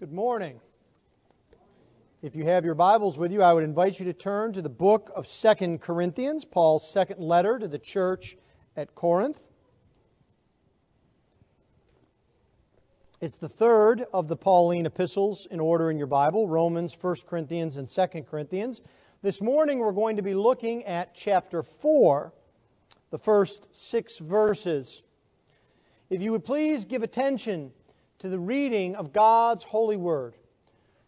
Good morning. If you have your Bibles with you, I would invite you to turn to the book of Second Corinthians, Paul's second letter to the church at Corinth. It's the third of the Pauline epistles in order in your Bible Romans, 1 Corinthians, and 2 Corinthians. This morning we're going to be looking at chapter 4, the first six verses. If you would please give attention to the reading of God's holy word.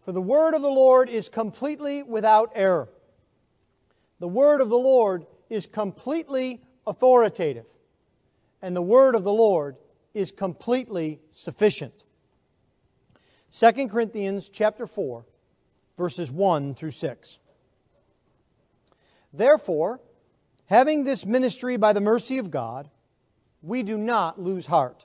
For the word of the Lord is completely without error. The word of the Lord is completely authoritative. And the word of the Lord is completely sufficient. 2 Corinthians chapter 4 verses 1 through 6. Therefore, having this ministry by the mercy of God, we do not lose heart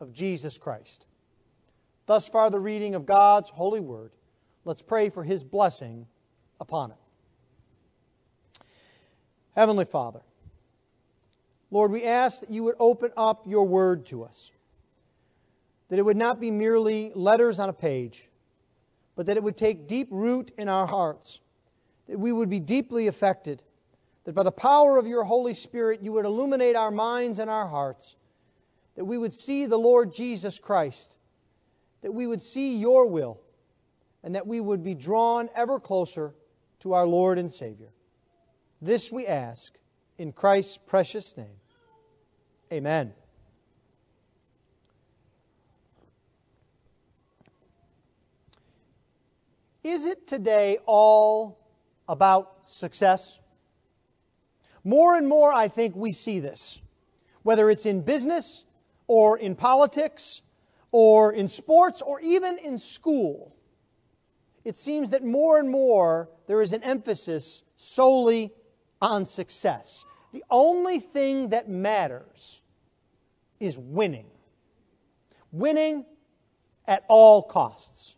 of Jesus Christ. Thus far, the reading of God's holy word. Let's pray for his blessing upon it. Heavenly Father, Lord, we ask that you would open up your word to us, that it would not be merely letters on a page, but that it would take deep root in our hearts, that we would be deeply affected, that by the power of your Holy Spirit you would illuminate our minds and our hearts that we would see the Lord Jesus Christ, that we would see your will, and that we would be drawn ever closer to our Lord and Savior. This we ask in Christ's precious name. Amen. Is it today all about success? More and more, I think we see this, whether it's in business or in politics or in sports or even in school, it seems that more and more there is an emphasis solely on success. The only thing that matters is winning. Winning at all costs.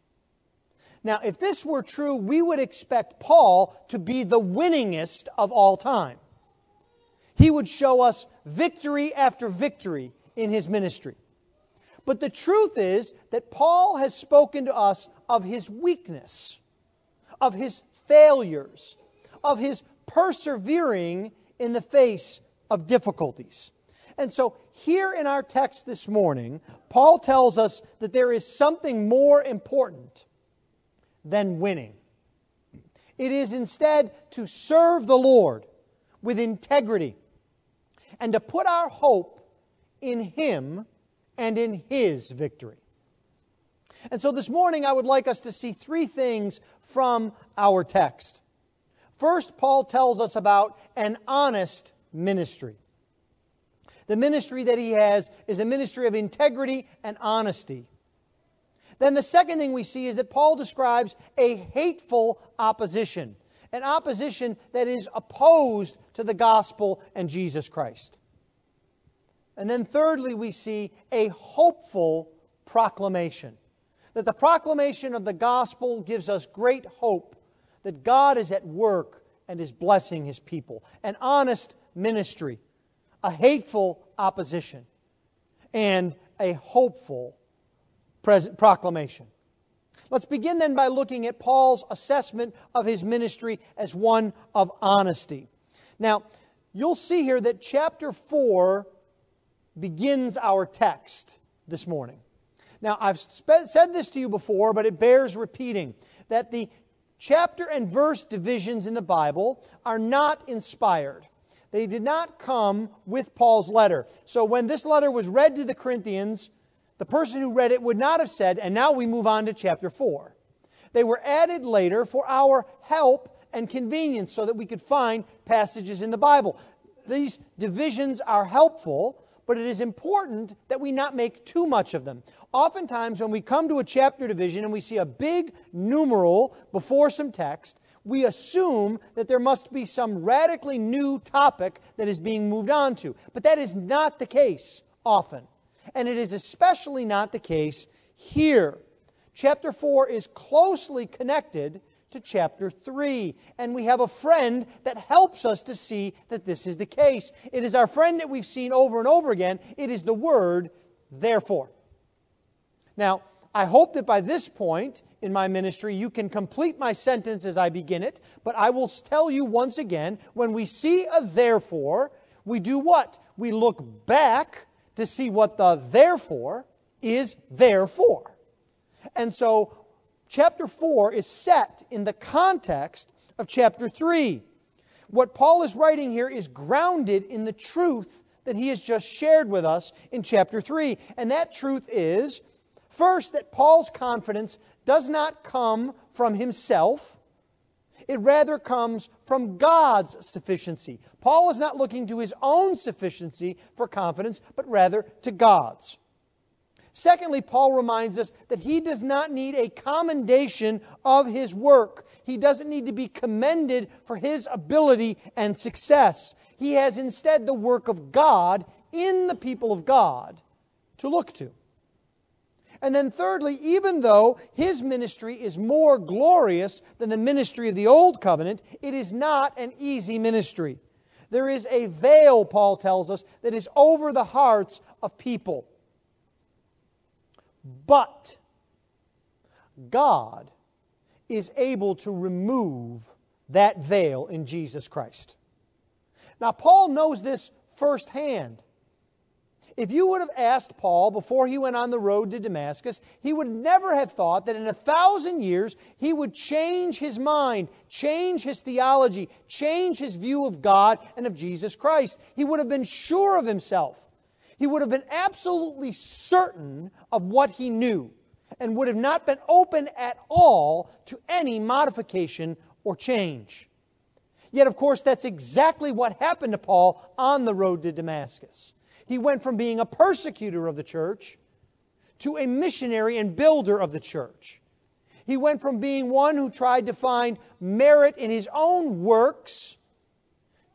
Now, if this were true, we would expect Paul to be the winningest of all time. He would show us victory after victory in his ministry. But the truth is that Paul has spoken to us of his weakness, of his failures, of his persevering in the face of difficulties. And so, here in our text this morning, Paul tells us that there is something more important than winning. It is instead to serve the Lord with integrity and to put our hope in Him and in His victory. And so this morning, I would like us to see three things from our text. First, Paul tells us about an honest ministry. The ministry that he has is a ministry of integrity and honesty. Then the second thing we see is that Paul describes a hateful opposition, an opposition that is opposed to the gospel and Jesus Christ. And then, thirdly, we see a hopeful proclamation. That the proclamation of the gospel gives us great hope that God is at work and is blessing his people. An honest ministry, a hateful opposition, and a hopeful proclamation. Let's begin then by looking at Paul's assessment of his ministry as one of honesty. Now, you'll see here that chapter 4 begins our text this morning. Now, I've said this to you before, but it bears repeating that the chapter and verse divisions in the Bible are not inspired. They did not come with Paul's letter. So when this letter was read to the Corinthians, the person who read it would not have said, and now we move on to chapter 4. They were added later for our help and convenience so that we could find passages in the Bible. These divisions are helpful, but it is important that we not make too much of them. Oftentimes, when we come to a chapter division and we see a big numeral before some text, we assume that there must be some radically new topic that is being moved on to. But that is not the case often. And it is especially not the case here. Chapter 4 is closely connected to chapter 3. And we have a friend that helps us to see that this is the case. It is our friend that we've seen over and over again. It is the word, therefore. Now, I hope that by this point in my ministry, you can complete my sentence as I begin it, but I will tell you once again when we see a therefore, we do what? We look back to see what the therefore is there for. And so chapter 4 is set in the context of chapter 3. What Paul is writing here is grounded in the truth that he has just shared with us in chapter 3. And that truth is first, that Paul's confidence does not come from himself, it rather comes from God's sufficiency. Paul is not looking to his own sufficiency for confidence, but rather to God's. Secondly, Paul reminds us that he does not need a commendation of his work. He doesn't need to be commended for his ability and success. He has instead the work of God in the people of God to look to. And then, thirdly, even though his ministry is more glorious than the ministry of the Old Covenant, it is not an easy ministry. There is a veil, Paul tells us, that is over the hearts of people. But God is able to remove that veil in Jesus Christ. Now, Paul knows this firsthand. If you would have asked Paul before he went on the road to Damascus, he would never have thought that in a thousand years he would change his mind, change his theology, change his view of God and of Jesus Christ. He would have been sure of himself. He would have been absolutely certain of what he knew and would have not been open at all to any modification or change. Yet, of course, that's exactly what happened to Paul on the road to Damascus. He went from being a persecutor of the church to a missionary and builder of the church. He went from being one who tried to find merit in his own works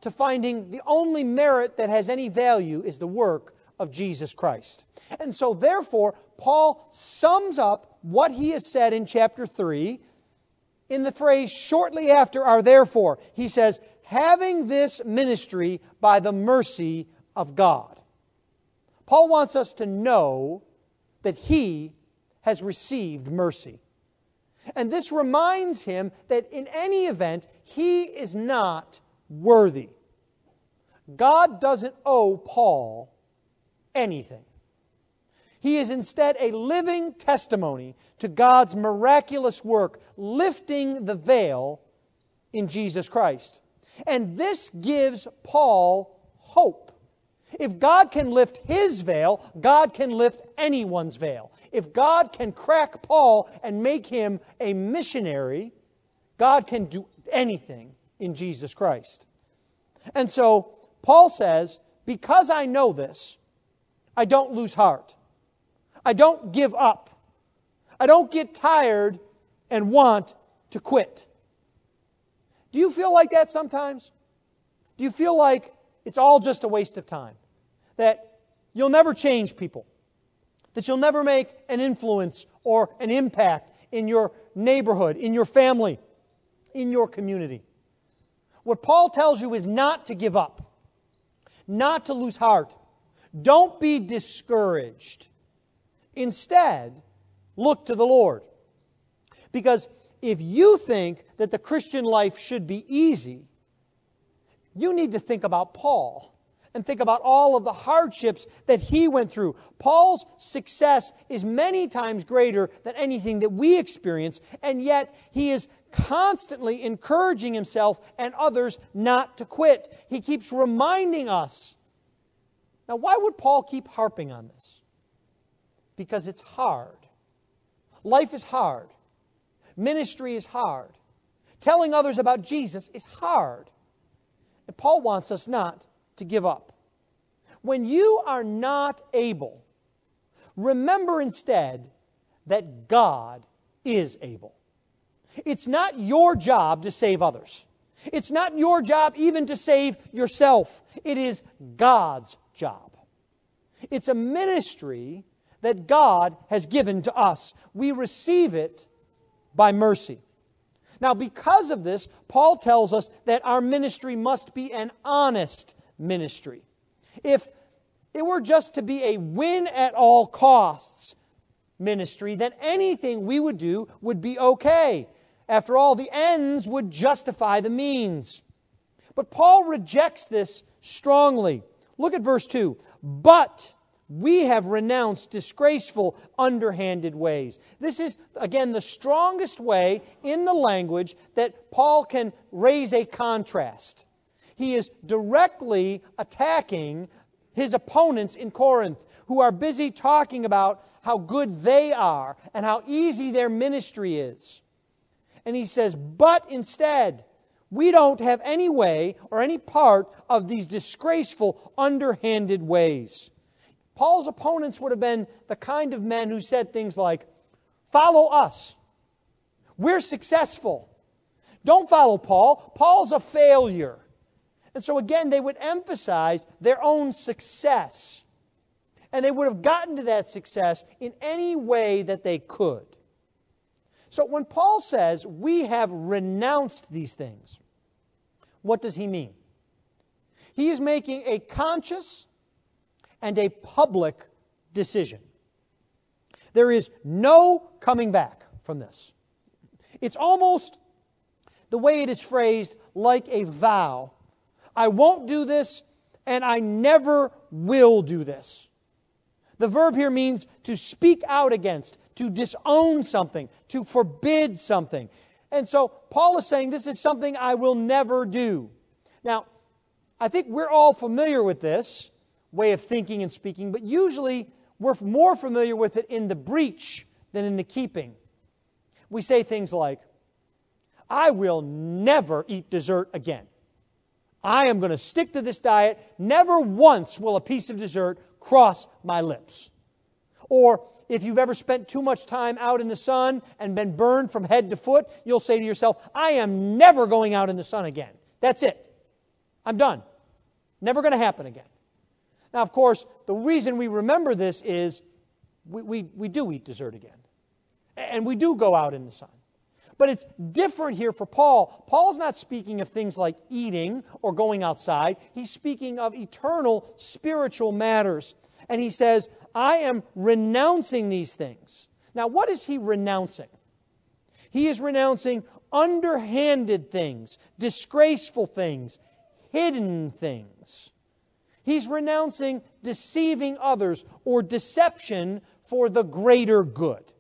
to finding the only merit that has any value is the work of Jesus Christ. And so, therefore, Paul sums up what he has said in chapter 3 in the phrase shortly after our therefore. He says, having this ministry by the mercy of God. Paul wants us to know that he has received mercy. And this reminds him that in any event, he is not worthy. God doesn't owe Paul anything. He is instead a living testimony to God's miraculous work, lifting the veil in Jesus Christ. And this gives Paul hope. If God can lift his veil, God can lift anyone's veil. If God can crack Paul and make him a missionary, God can do anything in Jesus Christ. And so Paul says, Because I know this, I don't lose heart. I don't give up. I don't get tired and want to quit. Do you feel like that sometimes? Do you feel like it's all just a waste of time? That you'll never change people? That you'll never make an influence or an impact in your neighborhood, in your family, in your community? What Paul tells you is not to give up, not to lose heart, don't be discouraged. Instead, look to the Lord. Because if you think that the Christian life should be easy, you need to think about Paul. and think about all of the hardships that he went through. Paul's success is many times greater than anything that we experience, and yet he is constantly encouraging himself and others not to quit. He keeps reminding us. Now, why would Paul keep harping on this? Because it's hard. Life is hard. Ministry is hard. Telling others about Jesus is hard. And Paul wants us not to give up. When you are not able, remember instead that God is able. It's not your job to save others. It's not your job even to save yourself. It is God's job. It's a ministry that God has given to us. We receive it by mercy. Now, because of this, Paul tells us that our ministry must be an honest ministry. If it were just to be a win at all costs ministry, then anything we would do would be okay. After all, the ends would justify the means. But Paul rejects this strongly. Look at verse 2. But we have renounced disgraceful, underhanded ways. This is, again, the strongest way in the language that Paul can raise a contrast. He is directly attacking his opponents in Corinth who are busy talking about how good they are and how easy their ministry is. And he says, But instead, we don't have any way or any part of these disgraceful, underhanded ways. Paul's opponents would have been the kind of men who said things like, Follow us. We're successful. Don't follow Paul. Paul's a failure. And so, again, they would emphasize their own success. And they would have gotten to that success in any way that they could. So, when Paul says, We have renounced these things, what does he mean? He is making a conscious and a public decision. There is no coming back from this. It's almost the way it is phrased like a vow. I won't do this, and I never will do this. The verb here means to speak out against, to disown something, to forbid something. And so Paul is saying this is something I will never do. Now, I think we're all familiar with this way of thinking and speaking, but usually we're more familiar with it in the breach than in the keeping. We say things like, I will never eat dessert again. I am going to stick to this diet. Never once will a piece of dessert cross my lips. Or if you've ever spent too much time out in the sun and been burned from head to foot, you'll say to yourself, I am never going out in the sun again. That's it. I'm done. Never going to happen again. Now, of course, the reason we remember this is we, we, we do eat dessert again. And we do go out in the sun. But it's different here for Paul. Paul's not speaking of things like eating or going outside, he's speaking of eternal spiritual matters. And he says, I am renouncing these things. Now, what is he renouncing? He is renouncing underhanded things, disgraceful things, hidden things. He's renouncing deceiving others or deception for the greater good.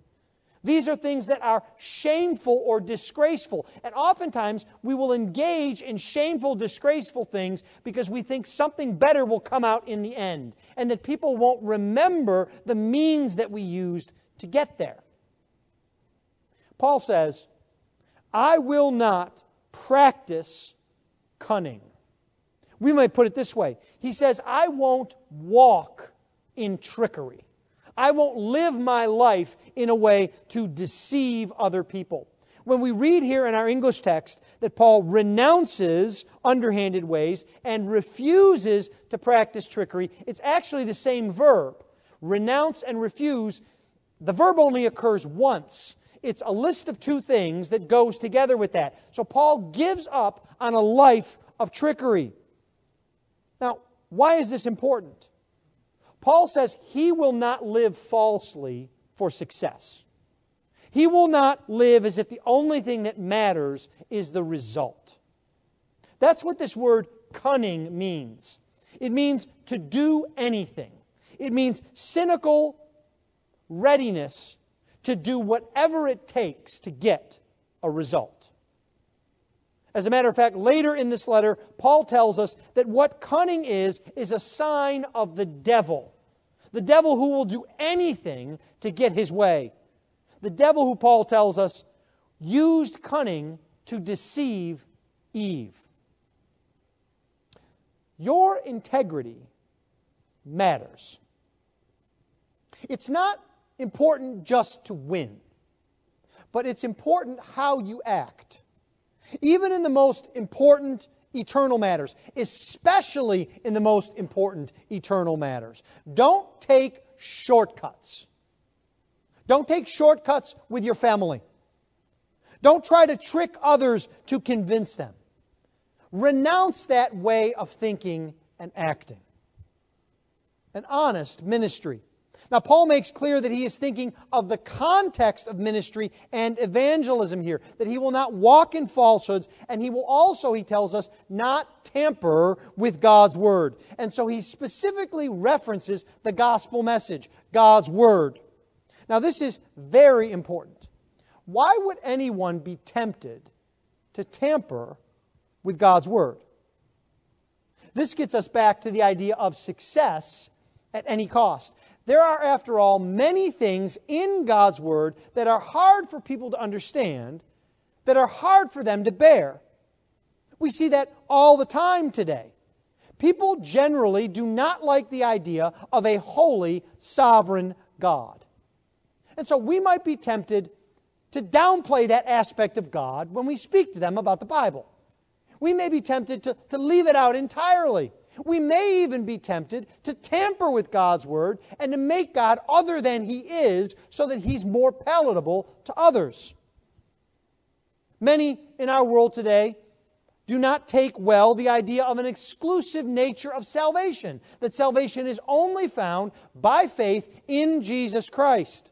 These are things that are shameful or disgraceful. And oftentimes we will engage in shameful, disgraceful things because we think something better will come out in the end and that people won't remember the means that we used to get there. Paul says, I will not practice cunning. We might put it this way He says, I won't walk in trickery. I won't live my life in a way to deceive other people. When we read here in our English text that Paul renounces underhanded ways and refuses to practice trickery, it's actually the same verb. Renounce and refuse, the verb only occurs once. It's a list of two things that goes together with that. So Paul gives up on a life of trickery. Now, why is this important? Paul says he will not live falsely for success. He will not live as if the only thing that matters is the result. That's what this word cunning means. It means to do anything. It means cynical readiness to do whatever it takes to get a result. As a matter of fact, later in this letter, Paul tells us that what cunning is, is a sign of the devil. The devil who will do anything to get his way. The devil who Paul tells us used cunning to deceive Eve. Your integrity matters. It's not important just to win, but it's important how you act. Even in the most important eternal matters, especially in the most important eternal matters. Don't take shortcuts. Don't take shortcuts with your family. Don't try to trick others to convince them. Renounce that way of thinking and acting. An honest ministry now, Paul makes clear that he is thinking of the context of ministry and evangelism here, that he will not walk in falsehoods, and he will also, he tells us, not tamper with God's word. And so he specifically references the gospel message, God's word. Now, this is very important. Why would anyone be tempted to tamper with God's word? This gets us back to the idea of success at any cost. There are, after all, many things in God's Word that are hard for people to understand, that are hard for them to bear. We see that all the time today. People generally do not like the idea of a holy, sovereign God. And so we might be tempted to downplay that aspect of God when we speak to them about the Bible. We may be tempted to, to leave it out entirely we may even be tempted to tamper with God's word and to make God other than he is so that he's more palatable to others. Many in our world today do not take well the idea of an exclusive nature of salvation, that salvation is only found by faith in Jesus Christ.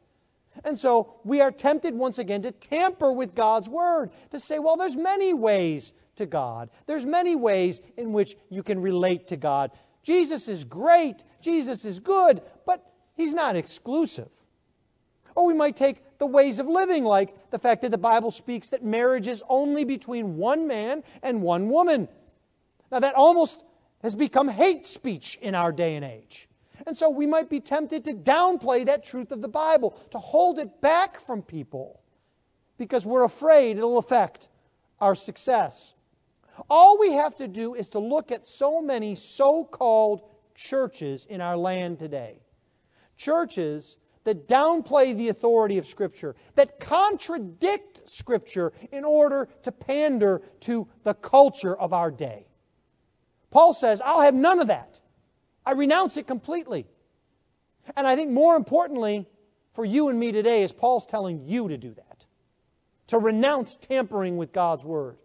And so we are tempted once again to tamper with God's word, to say, well, there's many ways to God. There's many ways in which you can relate to God. Jesus is great, Jesus is good, but he's not exclusive. Or we might take the ways of living, like the fact that the Bible speaks that marriage is only between one man and one woman. Now, that almost has become hate speech in our day and age. And so we might be tempted to downplay that truth of the Bible, to hold it back from people, because we're afraid it'll affect our success. All we have to do is to look at so many so called churches in our land today. Churches that downplay the authority of Scripture, that contradict Scripture in order to pander to the culture of our day. Paul says, I'll have none of that. I renounce it completely. And I think more importantly for you and me today is Paul's telling you to do that, to renounce tampering with God's Word.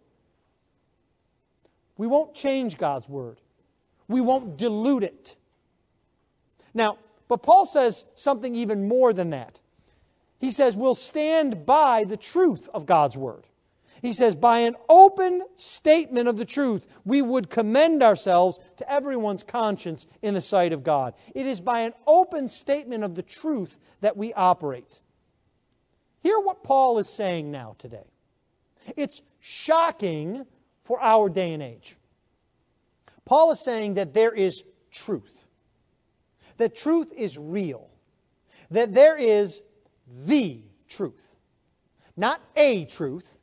We won't change God's word. We won't dilute it. Now, but Paul says something even more than that. He says, we'll stand by the truth of God's word. He says, by an open statement of the truth, we would commend ourselves to everyone's conscience in the sight of God. It is by an open statement of the truth that we operate. Hear what Paul is saying now today. It's shocking for our day and age. Paul is saying that there is truth, that truth is real, that there is the truth, not a truth,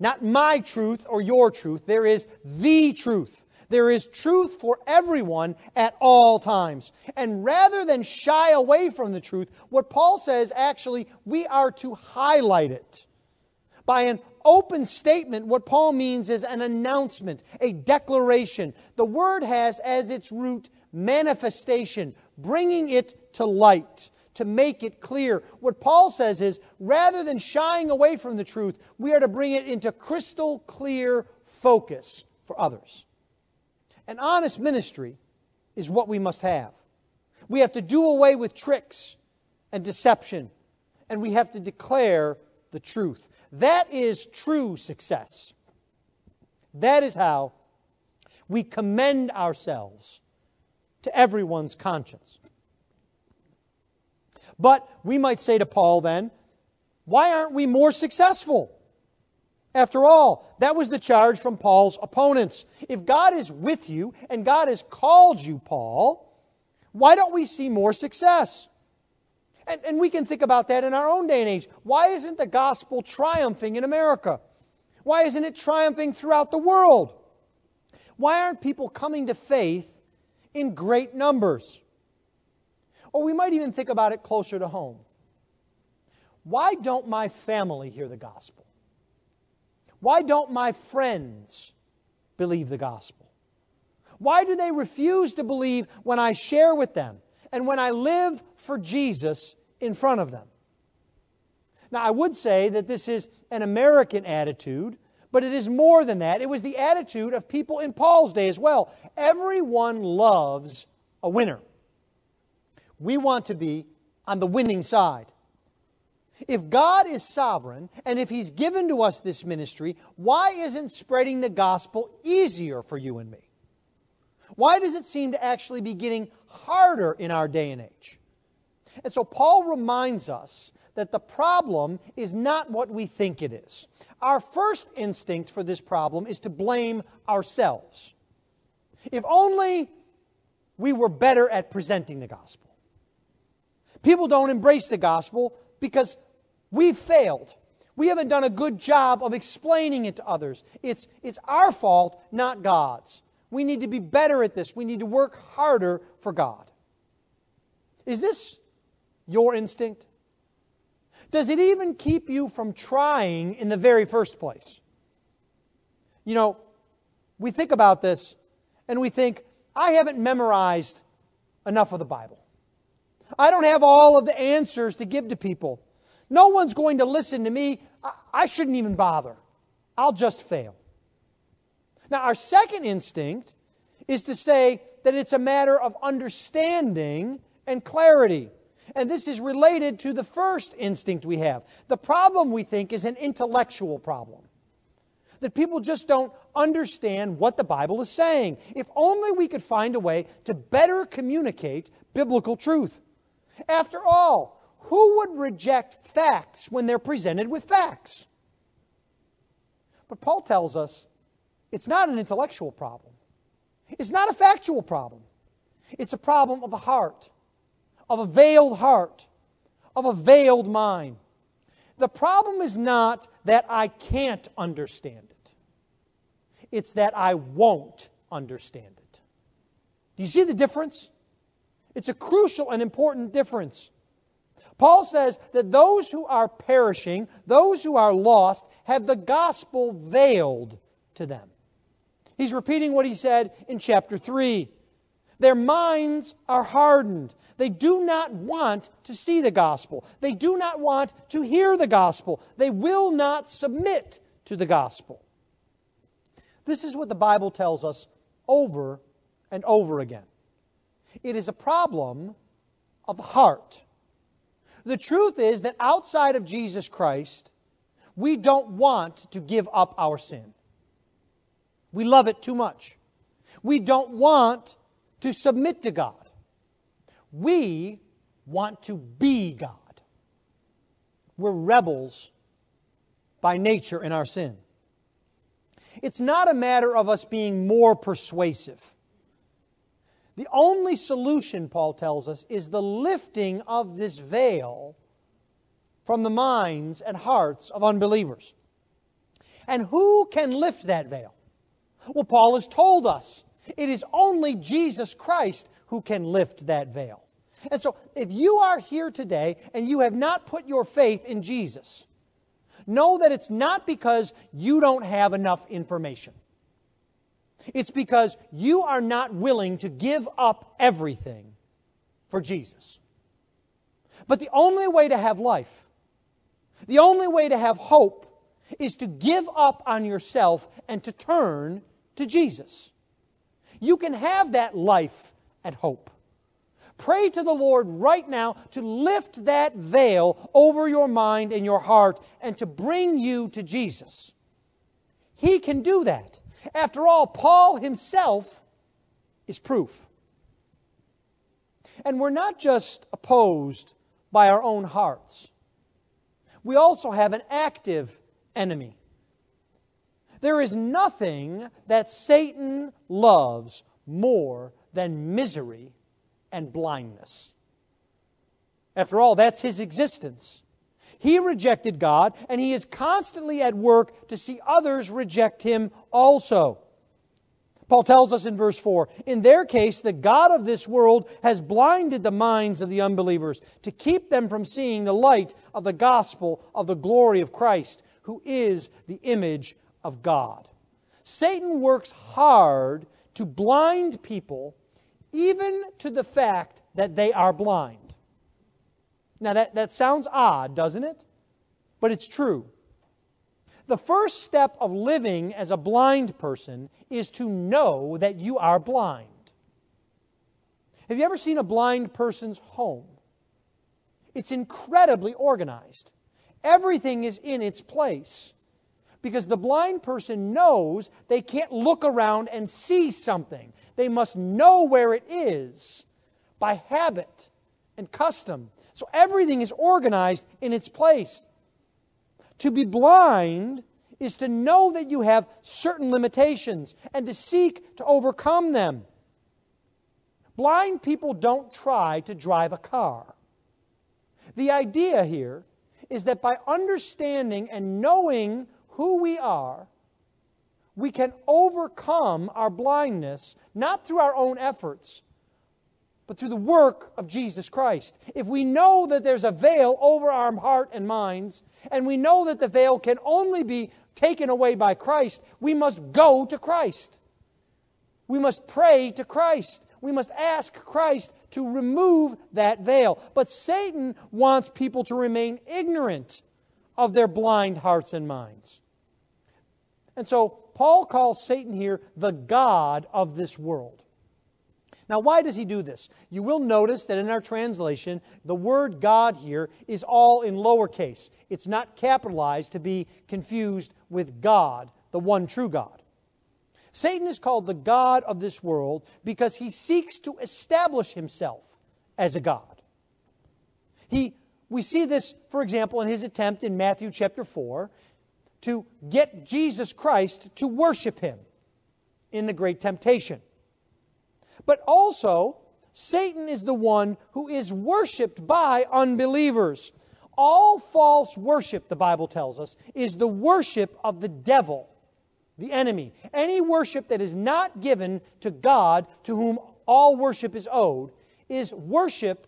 not my truth or your truth. There is the truth. There is truth for everyone at all times. And rather than shy away from the truth, what Paul says actually, we are to highlight it by an open statement, what Paul means is an announcement, a declaration. The word has as its root manifestation, bringing it to light, to make it clear. What Paul says is rather than shying away from the truth, we are to bring it into crystal clear focus for others. An honest ministry is what we must have. We have to do away with tricks and deception, and we have to declare the truth. That is true success. That is how we commend ourselves to everyone's conscience. But we might say to Paul then, why aren't we more successful? After all, that was the charge from Paul's opponents. If God is with you and God has called you, Paul, why don't we see more success? And, and, we can think about that in our own day and age. Why isn't the gospel triumphing in America? Why isn't it triumphing throughout the world? Why aren't people coming to faith in great numbers? Or we might even think about it closer to home. Why don't my family hear the gospel? Why don't my friends believe the gospel? Why do they refuse to believe when I share with them and when I live for Jesus in front of them? Now, I would say that this is an American attitude, but it is more than that. It was the attitude of people in Paul's day as well. Everyone loves a winner. We want to be on the winning side. If God is sovereign and if He's given to us this ministry, why isn't spreading the gospel easier for you and me? Why does it seem to actually be getting harder in our day and age? And so Paul reminds us that the problem is not what we think it is. Our first instinct for this problem is to blame ourselves. If only we were better at presenting the gospel. People don't embrace the gospel because We've failed. We haven't done a good job of explaining it to others. It's, it's our fault, not God's. We need to be better at this. We need to work harder for God. Is this your instinct? Does it even keep you from trying in the very first place? You know, we think about this and we think, I haven't memorized enough of the Bible. I don't have all of the answers to give to people. No one's going to listen to me. I, shouldn't even bother. I'll just fail. Now, our second instinct is to say that it's a matter of understanding and clarity. And this is related to the first instinct we have. The problem, we think, is an intellectual problem. That people just don't understand what the Bible is saying. If only we could find a way to better communicate biblical truth. After all, who would reject facts when they're presented with facts? But Paul tells us it's not an intellectual problem. It's not a factual problem. It's a problem of the heart, of a veiled heart, of a veiled mind. The problem is not that I can't understand it, it's that I won't understand it. Do you see the difference? It's a crucial and important difference. Paul says that those who are perishing, those who are lost, have the gospel veiled to them. He's repeating what he said in chapter 3. Their minds are hardened. They do not want to see the gospel. They do not want to hear the gospel. They will not submit to the gospel. This is what the Bible tells us over and over again. It is a problem of the heart. The truth is that outside of Jesus Christ, we don't want to give up our sin. We love it too much. We don't want to submit to God. We want to be God. We're rebels by nature in our sin. It's not a matter of us being more persuasive. The only solution, Paul tells us, is the lifting of this veil from the minds and hearts of unbelievers. And who can lift that veil? Well, Paul has told us it is only Jesus Christ who can lift that veil. And so, if you are here today and you have not put your faith in Jesus, know that it's not because you don't have enough information. It's because you are not willing to give up everything for Jesus. But the only way to have life, the only way to have hope, is to give up on yourself and to turn to Jesus. You can have that life and hope. Pray to the Lord right now to lift that veil over your mind and your heart and to bring you to Jesus. He can do that. After all, Paul himself is proof. And we're not just opposed by our own hearts, we also have an active enemy. There is nothing that Satan loves more than misery and blindness. After all, that's his existence. He rejected God, and he is constantly at work to see others reject him also. Paul tells us in verse 4 In their case, the God of this world has blinded the minds of the unbelievers to keep them from seeing the light of the gospel of the glory of Christ, who is the image of God. Satan works hard to blind people, even to the fact that they are blind. Now, that, that sounds odd, doesn't it? But it's true. The first step of living as a blind person is to know that you are blind. Have you ever seen a blind person's home? It's incredibly organized. Everything is in its place because the blind person knows they can't look around and see something. They must know where it is by habit and custom. So everything is organized in its place. To be blind is to know that you have certain limitations and to seek to overcome them. Blind people don't try to drive a car. The idea here is that by understanding and knowing who we are, we can overcome our blindness not through our own efforts, but through the work of Jesus Christ. If we know that there's a veil over our heart and minds, and we know that the veil can only be taken away by Christ, we must go to Christ. We must pray to Christ. We must ask Christ to remove that veil. But Satan wants people to remain ignorant of their blind hearts and minds. And so Paul calls Satan here the God of this world. Now, why does he do this? You will notice that in our translation, the word God here is all in lowercase. It's not capitalized to be confused with God, the one true God. Satan is called the God of this world because he seeks to establish himself as a God. He, we see this, for example, in his attempt in Matthew chapter 4 to get Jesus Christ to worship him in the great temptation. But also, Satan is the one who is worshiped by unbelievers. All false worship, the Bible tells us, is the worship of the devil, the enemy. Any worship that is not given to God, to whom all worship is owed, is worship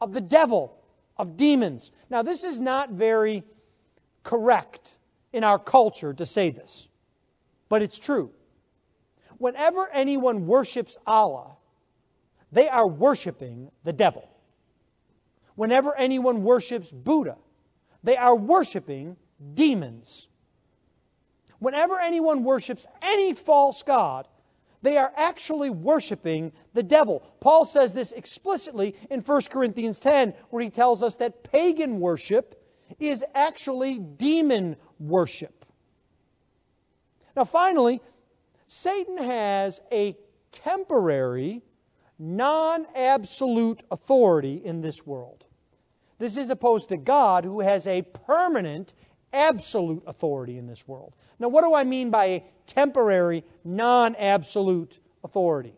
of the devil, of demons. Now, this is not very correct in our culture to say this, but it's true whenever anyone worships Allah, they are worshiping the devil. Whenever anyone worships Buddha, they are worshiping demons. Whenever anyone worships any false god, they are actually worshiping the devil. Paul says this explicitly in 1 Corinthians 10, where he tells us that pagan worship is actually demon worship. Now, finally, Satan has a temporary, non absolute authority in this world. This is opposed to God, who has a permanent, absolute authority in this world. Now, what do I mean by a temporary, non absolute authority?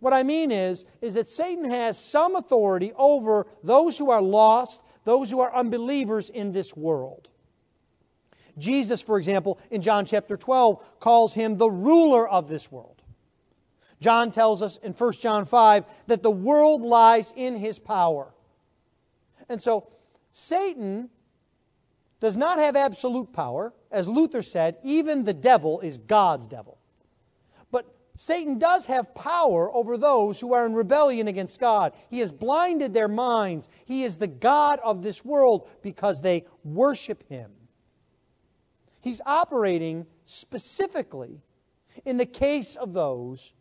What I mean is, is that Satan has some authority over those who are lost, those who are unbelievers in this world. Jesus, for example, in John chapter 12, calls him the ruler of this world. John tells us in 1 John 5 that the world lies in his power. And so, Satan does not have absolute power. As Luther said, even the devil is God's devil. Satan does have power over those who are in rebellion against God. He has blinded their minds. He is the God of this world because they worship him. He's operating specifically in the case of those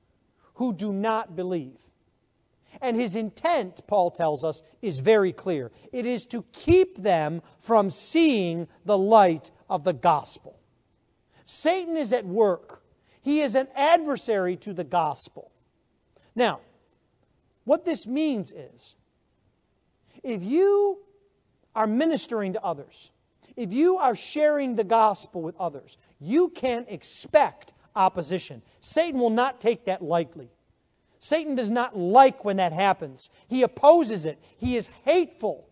who do not believe. And his intent, Paul tells us, is very clear. It is to keep them from seeing the light of the gospel. Satan is at work. He is an adversary to the gospel. Now, what this means is If you are ministering to others, if you are sharing the gospel with others, you can expect opposition. Satan will not take that lightly. Satan does not like when that happens. He opposes it. He is hateful.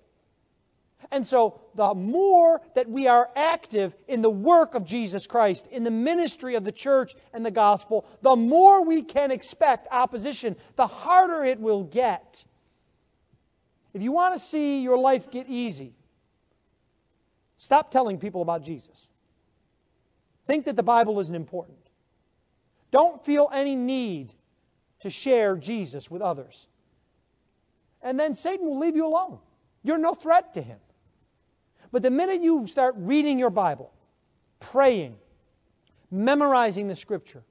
And so, the more that we are active in the work of Jesus Christ, in the ministry of the church and the gospel, the more we can expect opposition, the harder it will get. If you want to see your life get easy, stop telling people about Jesus. Think that the Bible isn't important. Don't feel any need to share Jesus with others. And then Satan will leave you alone. You're no threat to him. But the minute you start reading your Bible, praying, memorizing the Scripture,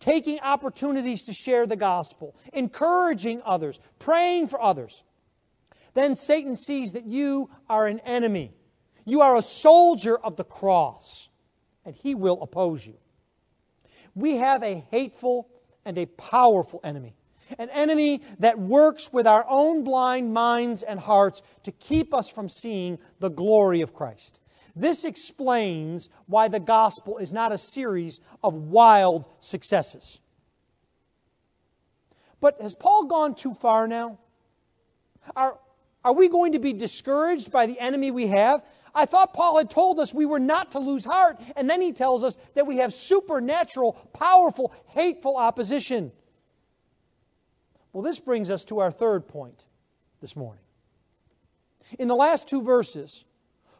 taking opportunities to share the gospel, encouraging others, praying for others, then Satan sees that you are an enemy. You are a soldier of the cross, and he will oppose you. We have a hateful and a powerful enemy. An enemy that works with our own blind minds and hearts to keep us from seeing the glory of Christ. This explains why the gospel is not a series of wild successes. But has Paul gone too far now? Are, are we going to be discouraged by the enemy we have? I thought Paul had told us we were not to lose heart, and then he tells us that we have supernatural, powerful, hateful opposition. Well, this brings us to our third point this morning. In the last two verses,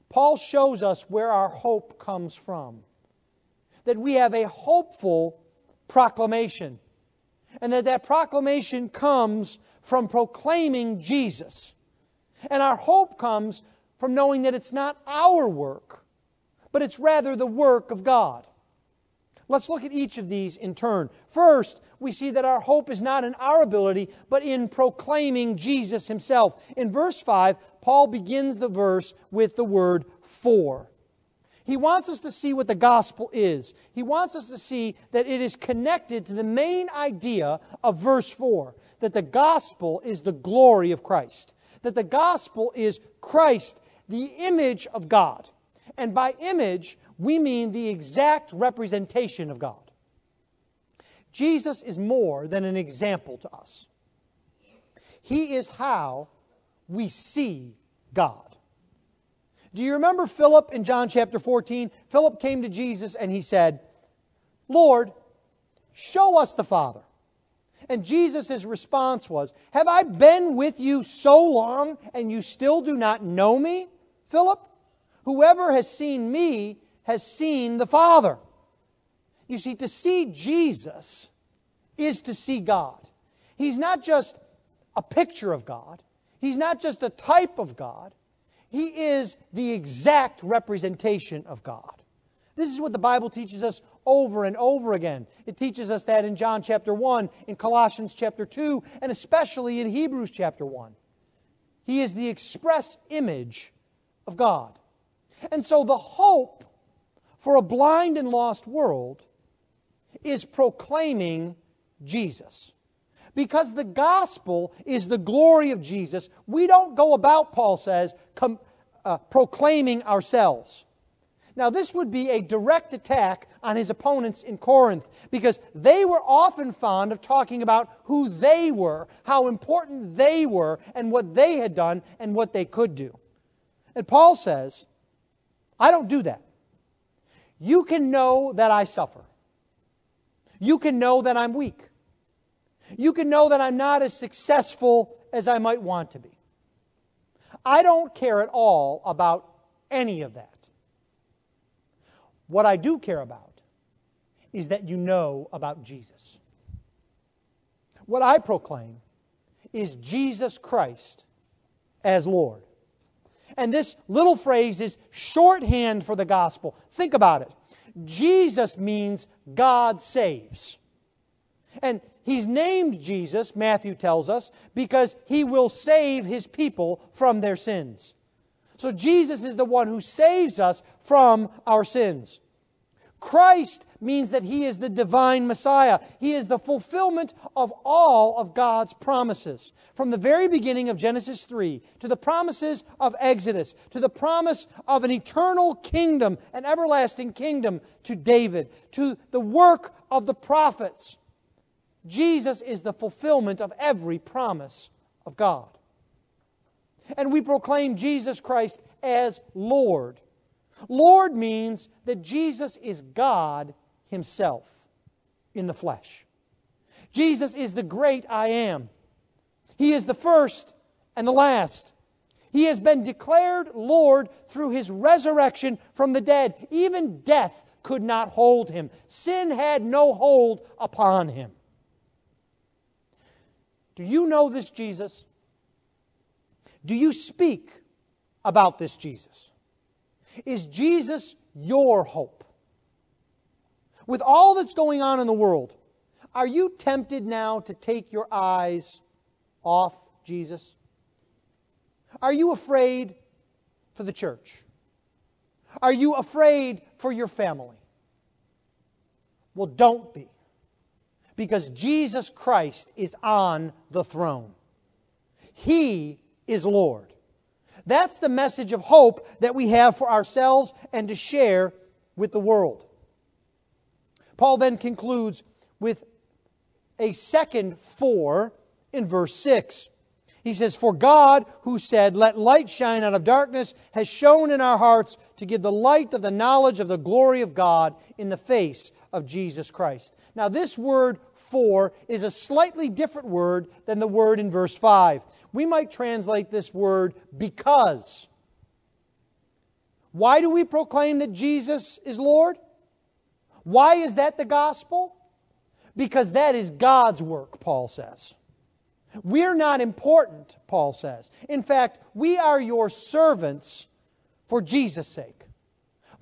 Paul shows us where our hope comes from. That we have a hopeful proclamation. And that that proclamation comes from proclaiming Jesus. And our hope comes from knowing that it's not our work, but it's rather the work of God. Let's look at each of these in turn. First, we see that our hope is not in our ability, but in proclaiming Jesus himself. In verse 5, Paul begins the verse with the word for. He wants us to see what the gospel is. He wants us to see that it is connected to the main idea of verse 4 that the gospel is the glory of Christ, that the gospel is Christ, the image of God. And by image, we mean the exact representation of God. Jesus is more than an example to us, He is how we see God. Do you remember Philip in John chapter 14? Philip came to Jesus and he said, Lord, show us the Father. And Jesus' response was, Have I been with you so long and you still do not know me, Philip? Whoever has seen me has seen the Father. You see, to see Jesus is to see God. He's not just a picture of God, He's not just a type of God, He is the exact representation of God. This is what the Bible teaches us over and over again. It teaches us that in John chapter 1, in Colossians chapter 2, and especially in Hebrews chapter 1. He is the express image of God. And so the hope for a blind and lost world is proclaiming Jesus. Because the gospel is the glory of Jesus, we don't go about, Paul says, com, uh, proclaiming ourselves. Now, this would be a direct attack on his opponents in Corinth because they were often fond of talking about who they were, how important they were, and what they had done and what they could do. And Paul says, I don't do that. You can know that I suffer. You can know that I'm weak. You can know that I'm not as successful as I might want to be. I don't care at all about any of that. What I do care about is that you know about Jesus. What I proclaim is Jesus Christ as Lord. And this little phrase is shorthand for the gospel. Think about it. Jesus means God saves. And he's named Jesus, Matthew tells us, because he will save his people from their sins. So Jesus is the one who saves us from our sins. Christ means that he is the divine Messiah. He is the fulfillment of all of God's promises. From the very beginning of Genesis 3 to the promises of Exodus, to the promise of an eternal kingdom, an everlasting kingdom to David, to the work of the prophets, Jesus is the fulfillment of every promise of God. And we proclaim Jesus Christ as Lord. Lord means that Jesus is God Himself in the flesh. Jesus is the great I am. He is the first and the last. He has been declared Lord through His resurrection from the dead. Even death could not hold Him, sin had no hold upon Him. Do you know this Jesus? Do you speak about this Jesus? Is Jesus your hope? With all that's going on in the world, are you tempted now to take your eyes off Jesus? Are you afraid for the church? Are you afraid for your family? Well, don't be, because Jesus Christ is on the throne. He is Lord. That's the message of hope that we have for ourselves and to share with the world. Paul then concludes with a second for in verse 6. He says, For God, who said, Let light shine out of darkness, has shone in our hearts to give the light of the knowledge of the glory of God in the face of Jesus Christ. Now, this word for is a slightly different word than the word in verse 5 we might translate this word because. Why do we proclaim that Jesus is Lord? Why is that the gospel? Because that is God's work, Paul says. We're not important, Paul says. In fact, we are your servants for Jesus' sake.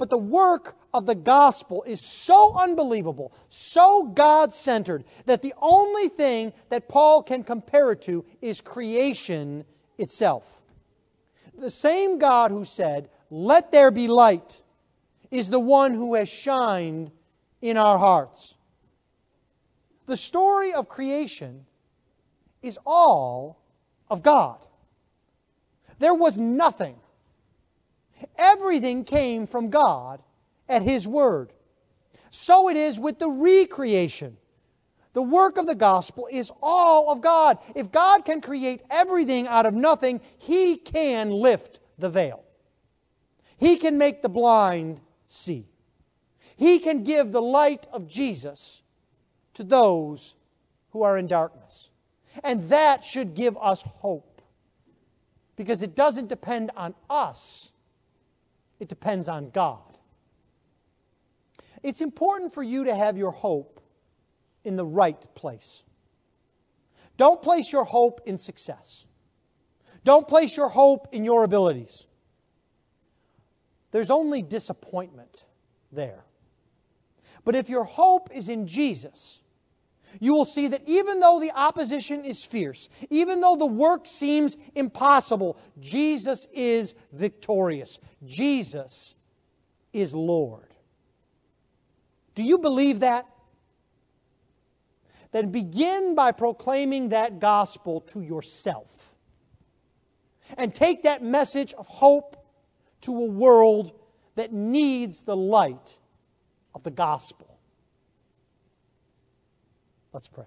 But the work of the gospel is so unbelievable, so God centered, that the only thing that Paul can compare it to is creation itself. The same God who said, Let there be light, is the one who has shined in our hearts. The story of creation is all of God. There was nothing Everything came from God at His Word. So it is with the recreation. The work of the gospel is all of God. If God can create everything out of nothing, He can lift the veil. He can make the blind see. He can give the light of Jesus to those who are in darkness. And that should give us hope because it doesn't depend on us, it depends on God. It's important for you to have your hope in the right place. Don't place your hope in success. Don't place your hope in your abilities. There's only disappointment there. But if your hope is in Jesus, you will see that even though the opposition is fierce, even though the work seems impossible, Jesus is victorious. Jesus is Lord. Do you believe that? Then begin by proclaiming that gospel to yourself. And take that message of hope to a world that needs the light of the gospel. Let's pray.